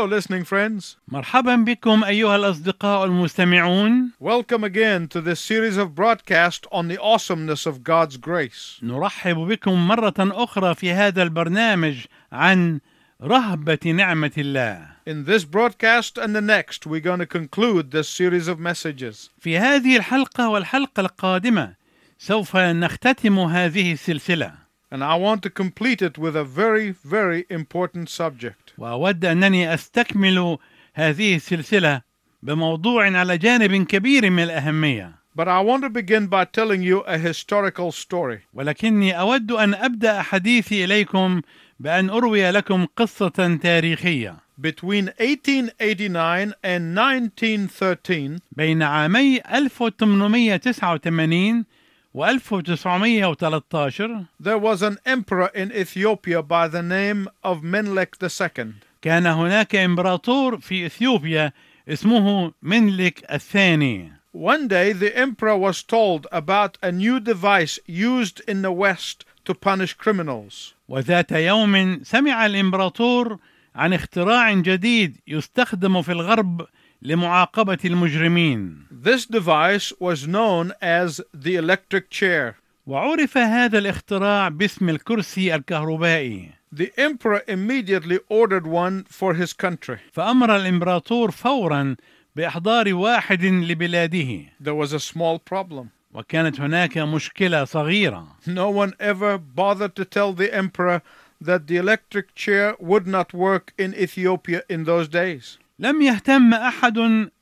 Hello, listening friends. مرحبا بكم أيها الأصدقاء المستمعون Welcome again to this series of broadcast on the awesomeness of God's grace. نرحب بكم مرة أخرى في هذا البرنامج عن رهبة نعمة الله In this broadcast and the next, we're going to conclude this series of messages. في هذه الحلقة والحلقة القادمة سوف نختتم هذه السلسلة And I want to complete it with a very, very important subject. وأود أنني أستكمل هذه السلسلة بموضوع على جانب كبير من الأهمية But I want to begin by telling you a historical story. ولكني أود أن أبدأ حديثي إليكم بأن أروي لكم قصة تاريخية Between 1889 and 1913, بين عامي 1889 و 1913 there was an emperor in Ethiopia by the name of Menlek II. كان هناك إمبراطور في إثيوبيا اسمه منلك الثاني One day, the emperor was told about a new device used in the West to punish criminals. وذات يوم سمع الإمبراطور عن اختراع جديد يستخدم في الغرب لمعاقبة المجرمين This device was known as the electric chair. وعرف هذا الاختراع باسم الكرسي الكهربائي The emperor immediately ordered one for his country. فأمر الإمبراطور فورا بإحضار واحد لبلاده There was a small problem. وكانت هناك مشكلة صغيرة No one ever bothered to tell the emperor that the electric chair would not work in Ethiopia in those days. لم يهتم أحد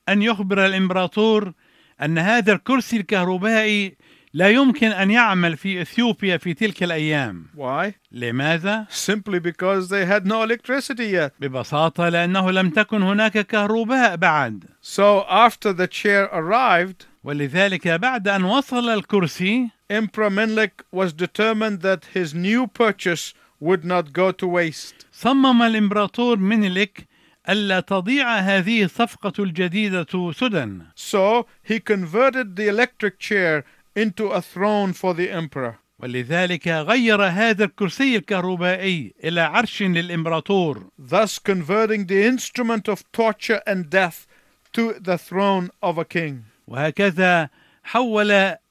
أن يخبر الإمبراطور أن هذا الكرسي الكهربائي لا يمكن أن يعمل في إثيوبيا في تلك الأيام Why? لماذا؟ Simply because they had no electricity yet. ببساطة لأنه لم تكن هناك كهرباء بعد So after the chair arrived, ولذلك بعد أن وصل الكرسي Emperor Menlek was determined that his new purchase would not go to waste. صمم الإمبراطور منيلك ألا تضيع هذه الصفقة الجديدة سدى So he converted the electric chair into a throne for the emperor. ولذلك غير هذا الكرسي الكهربائي إلى عرش للإمبراطور thus converting the instrument of torture and death to the throne of a king. وهكذا حول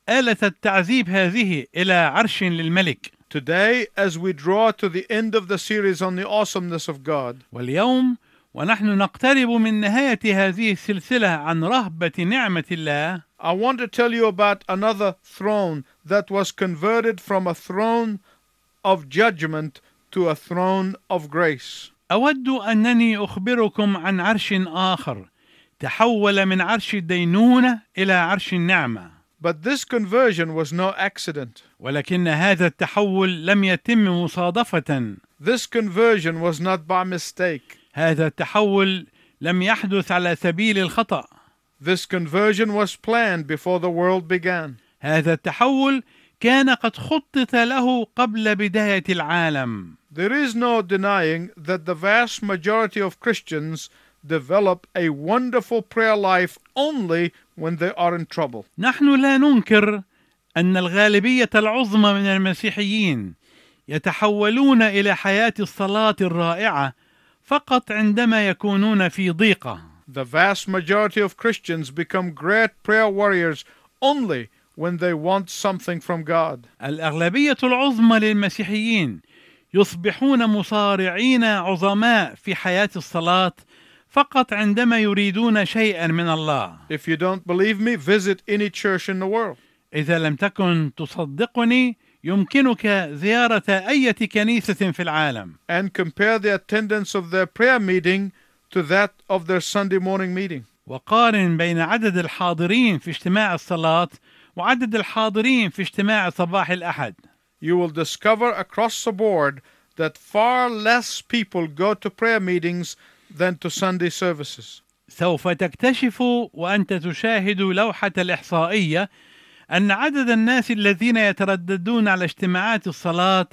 آلة التعذيب هذه إلى عرش للملك Today, as we draw to the end of the series on the awesomeness of God, واليوم ونحن نقترب من نهاية هذه السلسلة عن رهبة نعمة الله I want to tell you about another throne that was converted from a throne of judgment to a throne of grace. أود أنني أخبركم عن عرش آخر تحول من عرش الدينونة إلى عرش النعمة But this conversion was no accident. ولكن هذا التحول لم يتم مصادفة This conversion was not by mistake. هذا التحول لم يحدث على سبيل الخطأ This conversion was planned before the world began. هذا التحول كان قد خطط له قبل بداية العالم There is no denying that the vast majority of Christians develop a wonderful prayer life only when they are in trouble. نحن لا ننكر أن الغالبية العظمى من المسيحيين يتحولون إلى حياة الصلاة الرائعة فقط عندما يكونون في ضيقة The vast majority of Christians become great prayer warriors only when they want something from God. الأغلبية العظمى للمسيحيين يصبحون مصارعين عظماء في حياة الصلاة فقط عندما يريدون شيئا من الله If you don't believe me, visit any church in the world. إذا لم تكن تصدقني يمكنك زيارة أي كنيسة في العالم and compare the attendance of their prayer meeting to that of their Sunday morning meeting. وقارن بين عدد الحاضرين في اجتماع الصلاة وعدد الحاضرين في اجتماع صباح الأحد You will discover across the board that far less people go to prayer meetings than to Sunday services. سوف تكتشف وانت تشاهد لوحه الاحصائيه أن عدد الناس الذين يترددون على اجتماعات الصلاة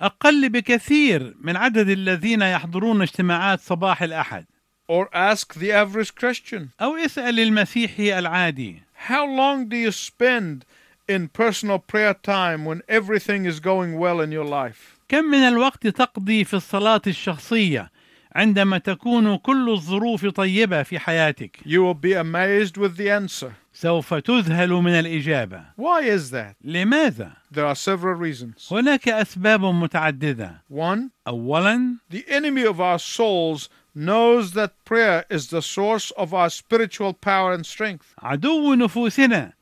أقل بكثير من عدد الذين يحضرون اجتماعات صباح الأحد Or ask the average Christian, أو اسأل المسيحي العادي how long do you spend in personal prayer time when everything is going well in your life? كم من الوقت تقضي في الصلاة الشخصية عندما تكون كل الظروف طيبة في حياتك You will be amazed with the answer. سوف تذهل من الاجابه Why is that? لماذا There are several reasons. هناك اسباب متعدده One, اولا the enemy of our souls knows that prayer is the source of our spiritual power and strength. عدو نفوسنا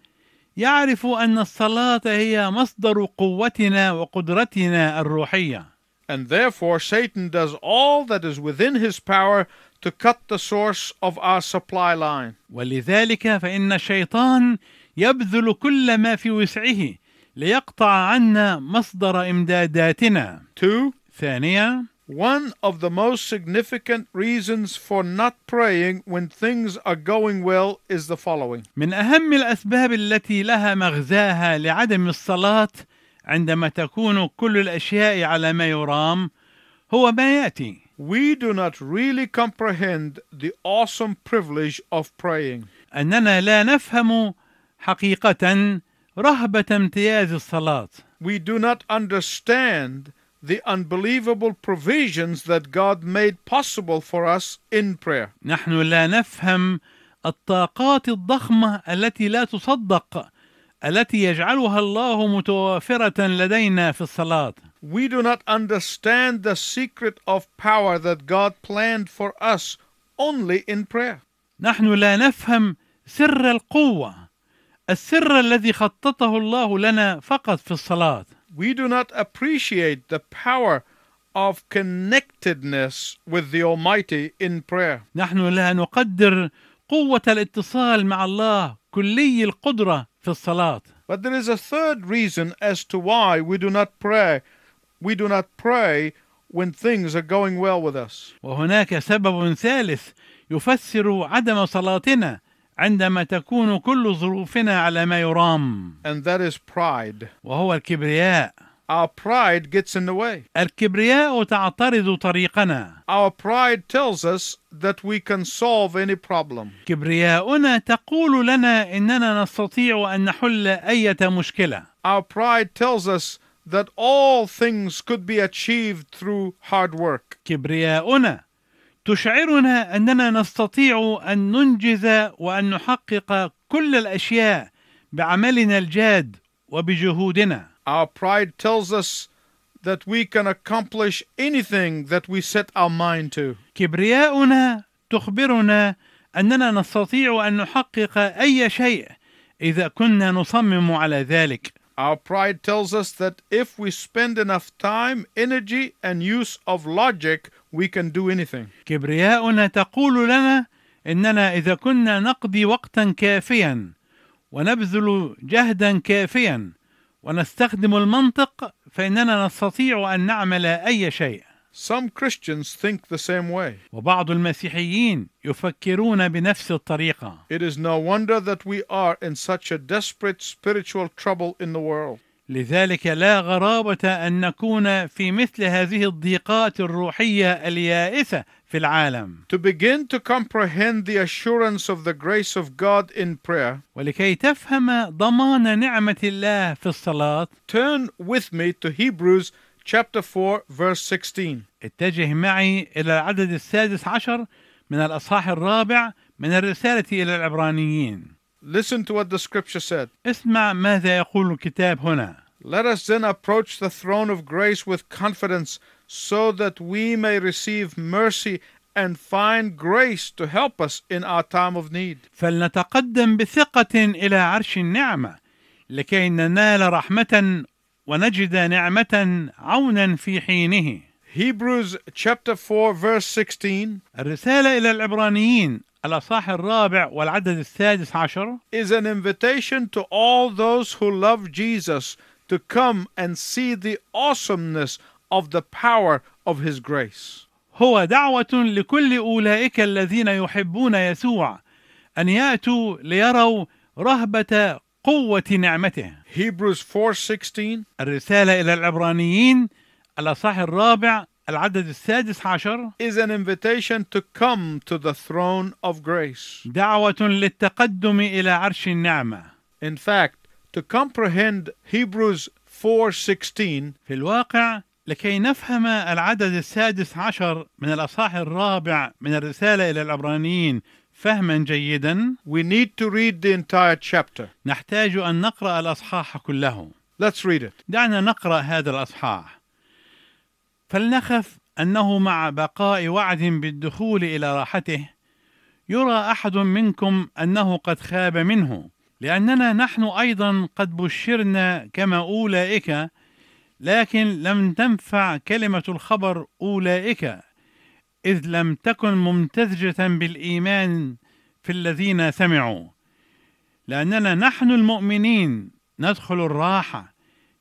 يعرف ان الصلاه هي مصدر قوتنا وقدرتنا الروحيه And therefore, Satan does all that is within his power to cut the source of our supply line. ولذلك فإن الشيطان يبذل كل ما في وسعه ليقطع عنا مصدر إمداداتنا Two, ثانيا one of the most significant reasons for not praying when things are going well is the following. من أهم الأسباب التي لها مغزاها لعدم الصلاة عندما تكون كل الأشياء على ما يرام هو ما يأتي We do not really comprehend the awesome privilege of praying. اننا لا نفهم حقيقه رهبه امتياز الصلاه We do not understand the unbelievable provisions that God made possible for us in prayer. نحن لا نفهم الطاقات الضخمه التي لا تصدق التي يجعلها الله متوافره لدينا في الصلاه We do not understand the secret of power that God planned for us only in prayer. نحن لا نفهم سر القوه السر الذي خططه الله لنا فقط في الصلاه We do not appreciate the power of connectedness with the Almighty in prayer. نحن لا نقدر قوه الاتصال مع الله كلي القدره في الصلاه But there is a third reason as to why we do not pray. We do not pray when things are going well with us. وهناك سبب ثالث يفسر عدم صلاتنا عندما تكون كل ظروفنا على ما يرام And that is pride. وهو الكبرياء Our pride gets in the way. الكبرياء تعترض طريقنا Our pride tells us that we can solve any problem. كبرياؤنا تقول لنا إننا نستطيع أن نحل اية مشكلة Our pride tells us that all things could be achieved through hard work. كبرياؤنا تشعرنا أننا نستطيع أن ننجز وأن نحقق كل الأشياء بعملنا الجاد وبجهودنا Our pride tells us that we can accomplish anything that we set our mind to. كبرياؤنا تخبرنا اننا نستطيع ان نحقق اي شيء اذا كنا نصمم على ذلك Our pride tells us that if we spend enough time, energy, and use of logic, we can do anything. كبرياؤنا تقول لنا اننا اذا كنا نقضي وقتا كافيا ونبذل جهدا كافيا ونستخدم المنطق فإننا نستطيع أن نعمل أي شيء Some Christians think the same way. وبعض المسيحيين يفكرون بنفس الطريقة It is no wonder that we are in such a desperate spiritual trouble in the world. لذلك لا غرابة أن نكون في مثل هذه الضيقات الروحية اليائسة في العالم To begin to comprehend the assurance of the grace of God in prayer, ولكي تفهم ضمان نعمه الله في الصلاه turn with me to Hebrews chapter 4 verse 16. اتجه معي إلى العدد السادس عشر من الأصحاح الرابع من الرسالة إلى العبرانيين Listen to what the scripture said. اسمع ماذا يقول الكتاب هنا Let us then approach the throne of grace with confidence so that we may receive mercy and find grace to help us in our time of need. فلنتقدم بثقة إلى عرش النعمة لكي ننال رحمة ونجد نعمة عونا في حينه Hebrews chapter 4 verse 16 الرسالة إلى العبرانيين الأصحاح الرابع والعدد السادس عشر is an invitation to all those who love Jesus to come and see the awesomeness of the power of his grace. هو دعوة لكل أولئك الذين يحبون يسوع أن يأتوا ليروا رهبة قوة نعمته Hebrews 4:16 الرسالة إلى العبرانيين الأصحاح الرابع العدد السادس عشر is an invitation to come to the throne of grace. دعوة للتقدم إلى عرش النعمة In fact, to comprehend Hebrews 4:16, في الواقع لكي نفهم العدد السادس عشر من الأصحاح الرابع من الرسالة إلى العبرانيين فهما جيدا we need to read the entire chapter. نحتاج أن نقرأ الأصحاح كله Let's read it. دعنا نقرأ هذا الأصحاح فلنخف أنه مع بقاء وعد بالدخول إلى راحته يرى أحد منكم أنه قد خاب منه لأننا نحن أيضا قد بشرنا كما أولئك لكن لم تنفع كلمة الخبر أولئك إذ لم تكن ممتزجة بالإيمان في الذين سمعوا. لأننا نحن المؤمنين ندخل الراحة.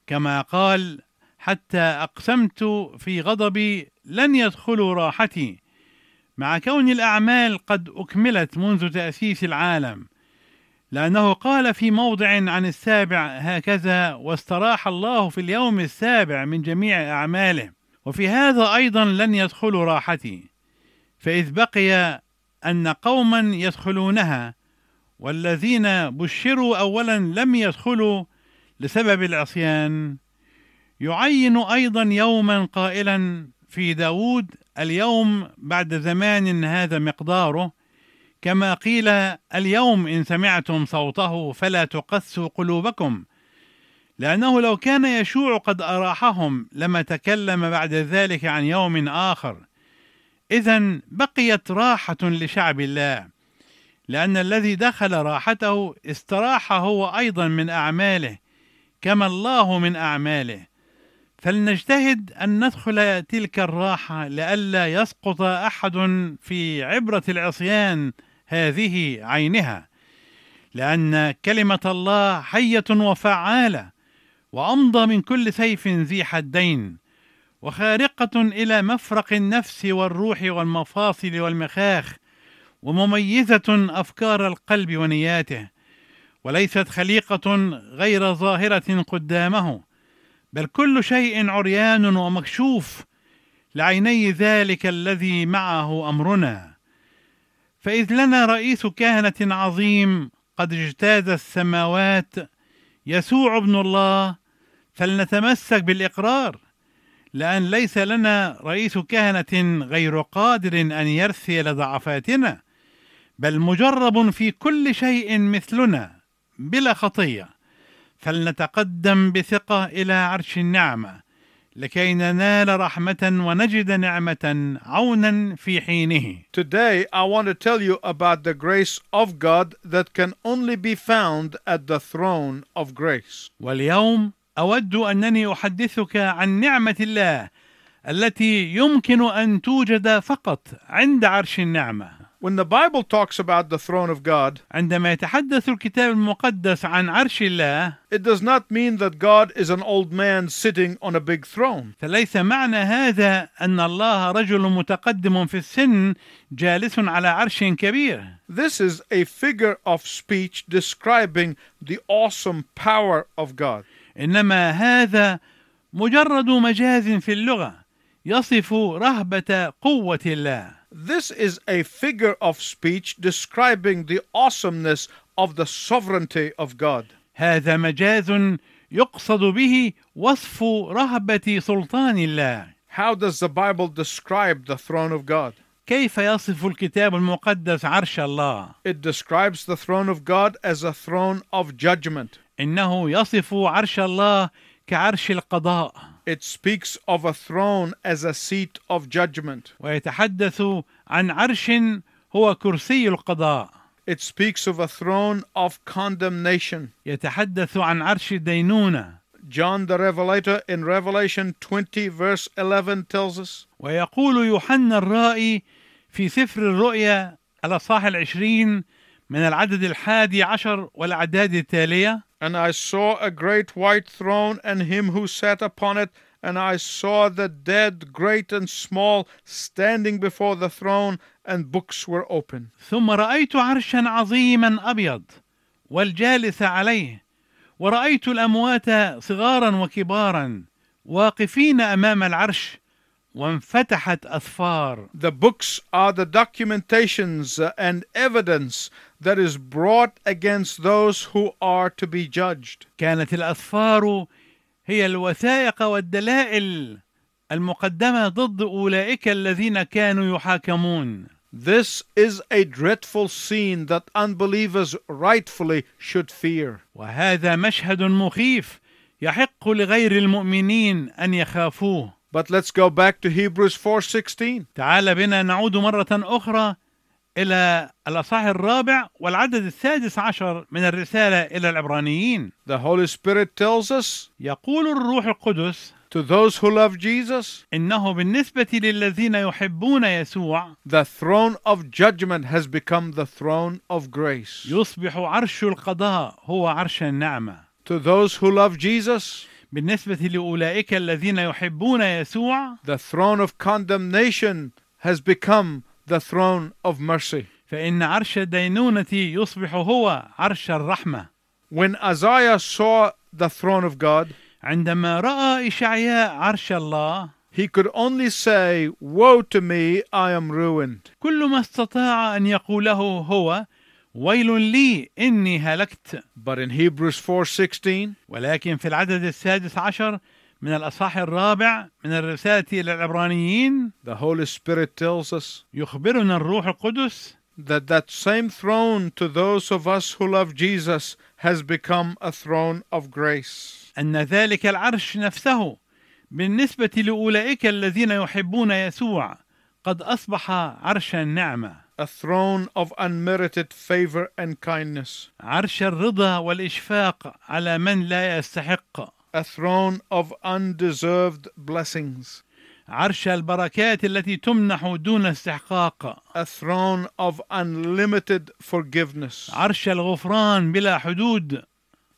كما قال حتى أقسمت في غضبي لن يدخلوا راحتي. مع كون الأعمال قد أكملت منذ تأسيس العالم لأنه قال في موضع عن السابع هكذا واستراح الله في اليوم السابع من جميع أعماله وفي هذا أيضا لن يدخلوا راحتي فإذ بقي أن قوما يدخلونها والذين بشروا أولا لم يدخلوا لسبب العصيان. يعين أيضا يوما قائلا في داود اليوم بعد زمان هذا مقداره كما قيل اليوم إن سمعتم صوته فلا تقسوا قلوبكم لأنه لو كان يشوع قد أراحهم لما تكلم بعد ذلك عن يوم آخر. إذا بقيت راحة لشعب الله لأن الذي دخل راحته استراح هو أيضا من أعماله كما الله من أعماله. فلنجتهد أن ندخل تلك الراحة لئلا يسقط أحد في عبرة العصيان هذه عينها لأن كلمة الله حية وفعالة وأمضى من كل سيف ذي حدين وخارقة إلى مفرق النفس والروح والمفاصل والمخاخ ومميزة أفكار القلب ونياته وليست خليقة غير ظاهرة قدامه بل كل شيء عريان ومكشوف لعيني ذلك الذي معه أمرنا. فإذ لنا رئيس كهنة عظيم قد اجتاز السماوات يسوع ابن الله فلنتمسك بالإقرار لأن ليس لنا رئيس كهنة غير قادر أن يرثي لضعفاتنا بل مجرب في كل شيء مثلنا بلا خطية. فلنتقدم بثقة إلى عرش النعمة. لكي ننال رحمة ونجد نعمة عونا في حينه Today, I want to tell you about the grace of God that can only be found at the throne of grace. واليوم أود أنني أحدثك عن نعمة الله التي يمكن أن توجد فقط عند عرش النعمة When the Bible talks about the throne of God, عندما يتحدث الكتاب المقدس عن عرش الله it does not mean that God is an old man sitting on a big throne. فليس معنى هذا ان الله رجل متقدم في السن جالس على عرش كبير This is a figure of speech describing the awesome power of God. انما هذا مجرد مجاز في اللغه يصف رهبه قوه الله This is a figure of speech describing the awesomeness of the sovereignty of God. هذا مجاز يقصد به وصف رهبه سلطان الله How does the Bible describe the throne of God? كيف يصف الكتاب المقدس عرش الله It describes the throne of God as a throne of judgment. انه يصف عرش الله كعرش القضاء It speaks of a throne as a seat of judgment. ويتحدث عن عرش هو كرسي القضاء It speaks of a throne of condemnation. يتحدث عن عرش الدينونه John the Revelator in Revelation 20, verse 11, tells us ويقول يوحنا الرائي في سفر الرؤيا الأصحاح العشرين من العدد الحادي عشر والأعداد التالية And I saw a great white throne and him who sat upon it, and I saw the dead, great and small, standing before the throne, and books were open. ثم رأيت عرشا عظيما أبيض والجالس عليه ورأيت الأموات صغارا وكبارا واقفين أمام العرش وانفتحت أسفار The books are the documentations uh, and evidence that is brought against those who are to be judged. كانت الأسفار هي الوثائق والدلائل المقدمة ضد أولئك الذين كانوا يحاكمون This is a dreadful scene that unbelievers rightfully should fear. وهذا مشهد مخيف يحق لغير المؤمنين أن يخافوه But let's go back to Hebrews 4:16. تعال بنا نعود مرة أخرى إلى الأصحاح الرابع والعدد السادس عشر من الرسالة إلى العبرانيين The Holy Spirit tells us يقول الروح القدس to those who love Jesus, إنه بالنسبة للذين يحبون يسوع the throne of judgment has become the throne of grace. يصبح عرش القضاء هو عرش النعمة To those who love Jesus, بالنسبة لأولئك الذين يحبون يسوع the throne of condemnation has become the throne of mercy. فإن عرش الدينونة يصبح هو عرش الرحمة When Isaiah saw the throne of God, عندما رأى إشعياء عرش الله he could only say, Woe to me, I am ruined. كل ما استطاع أن يقوله هو ويل لي إني هلكت But in Hebrews 4:16, ولكن في العدد السادس عشر من الأصحاح الرابع من الرسالة إلى العبرانيين the Holy Spirit tells us يخبرنا الروح القدس that that same throne to those of us who love Jesus has become a throne of grace. أن ذلك العرش نفسه بالنسبة لأولئك الذين يحبون يسوع قد أصبح عرش النعمة A throne of unmerited favor and kindness. عرش الرضا والإشفاق على من لا يستحق A throne of undeserved blessings. عرش البركات التي تمنح دون استحقاق A throne of unlimited forgiveness. عرش الغفران بلا حدود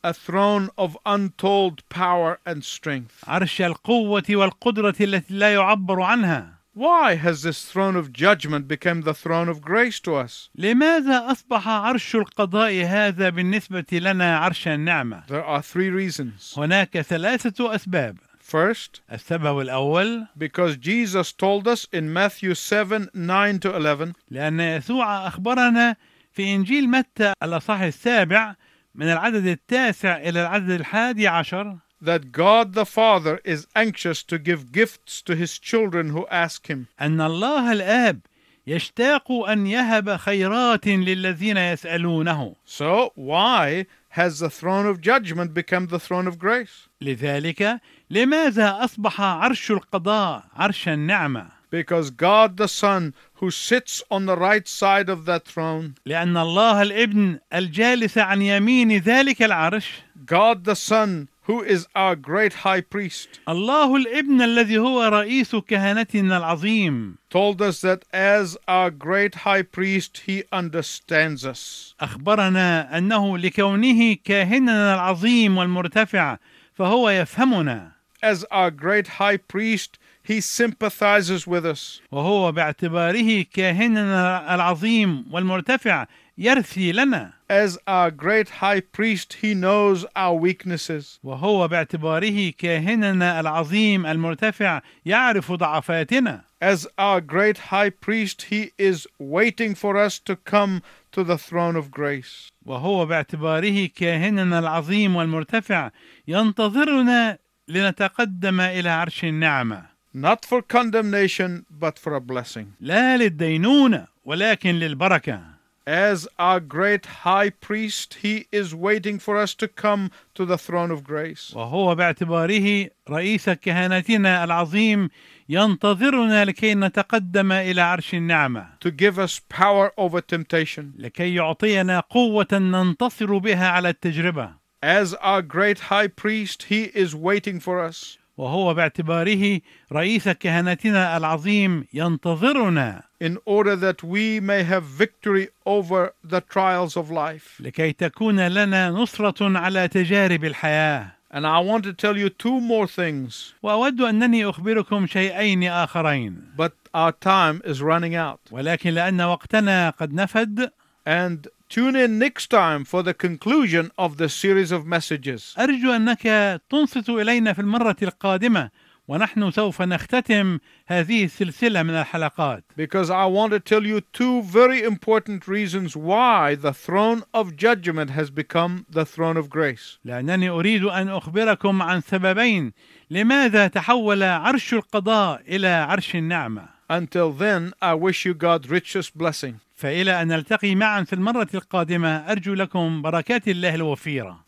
A throne of untold power and strength. عرش القوة والقدرة التي لا يعبر عنها Why has this throne of judgment become the throne of grace to us? لماذا أصبح عرش القضاء هذا بالنسبة لنا عرش النعمة There are three reasons. هناك ثلاثة أسباب First, السبب الأول because Jesus told us in Matthew 7 9 to 11 لأن يسوع أخبرنا في إنجيل متى الأصحاح السابع من العدد التاسع إلى العدد الحادي عشر that God the Father is anxious to give gifts to his children who ask him. أن الله الآب يشتاق أن يهب خيرات للذين يسألونه So, why has the throne of judgment become the throne of grace? لذلك لماذا أصبح عرش القضاء عرش النعمة Because God the Son, who sits on the right side of that throne, لأن الله الابن الجالس عن يمين ذلك العرش God the Son, who is our great high priest, الله الابن الذي هو رئيس كهنتنا العظيم told us that as our great high priest, he understands us. أخبرنا أنه لكونه كاهننا العظيم والمرتفع فهو يفهمنا As our great high priest, he sympathizes with us. وهو باعتباره كاهننا العظيم والمرتفع يرثي لنا As our great high priest, he knows our weaknesses. وهو باعتباره كاهننا العظيم المرتفع يعرف ضعفاتنا As our great high priest, he is waiting for us to come to the throne of grace. وهو باعتباره كاهننا العظيم والمرتفع ينتظرنا لنتقدم إلى عرش النعمة Not for condemnation, but for a blessing. لا للدينونة ولكن للبركة As our great high priest, he is waiting for us to come to the throne of grace. وهو باعتباره رئيس كهنتنا العظيم ينتظرنا لكي نتقدم إلى عرش النعمة To give us power over temptation. لكي يعطينا قوة ننتصر بها على التجربة As our great high priest, he is waiting for us. وهو باعتباره رئيس كهنتنا العظيم ينتظرنا. In order that we may have victory over the trials of life. لكي تكون لنا نصرة على تجارب الحياة. And I want to tell you two more things, وأود أنني أخبركم شيئين آخرين. But our time is running out. ولكن لأن وقتنا قد نفد. And tune in next time for the conclusion of the series of messages. أرجو أنك تنصت إلينا في المرة القادمة ونحن سوف نختتم هذه السلسلة من الحلقات Because I want to tell you two very important reasons why the throne of judgment has become the throne of grace. لأنني أريد أن أخبركم عن سببين لماذا تحول عرش القضاء إلى عرش النعمة Until then, I wish you God's richest blessing. فإلى أن نلتقي معا في المرة القادمة أرجو لكم بركات الله الوفيرة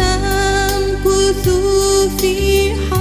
تمكث في حياتي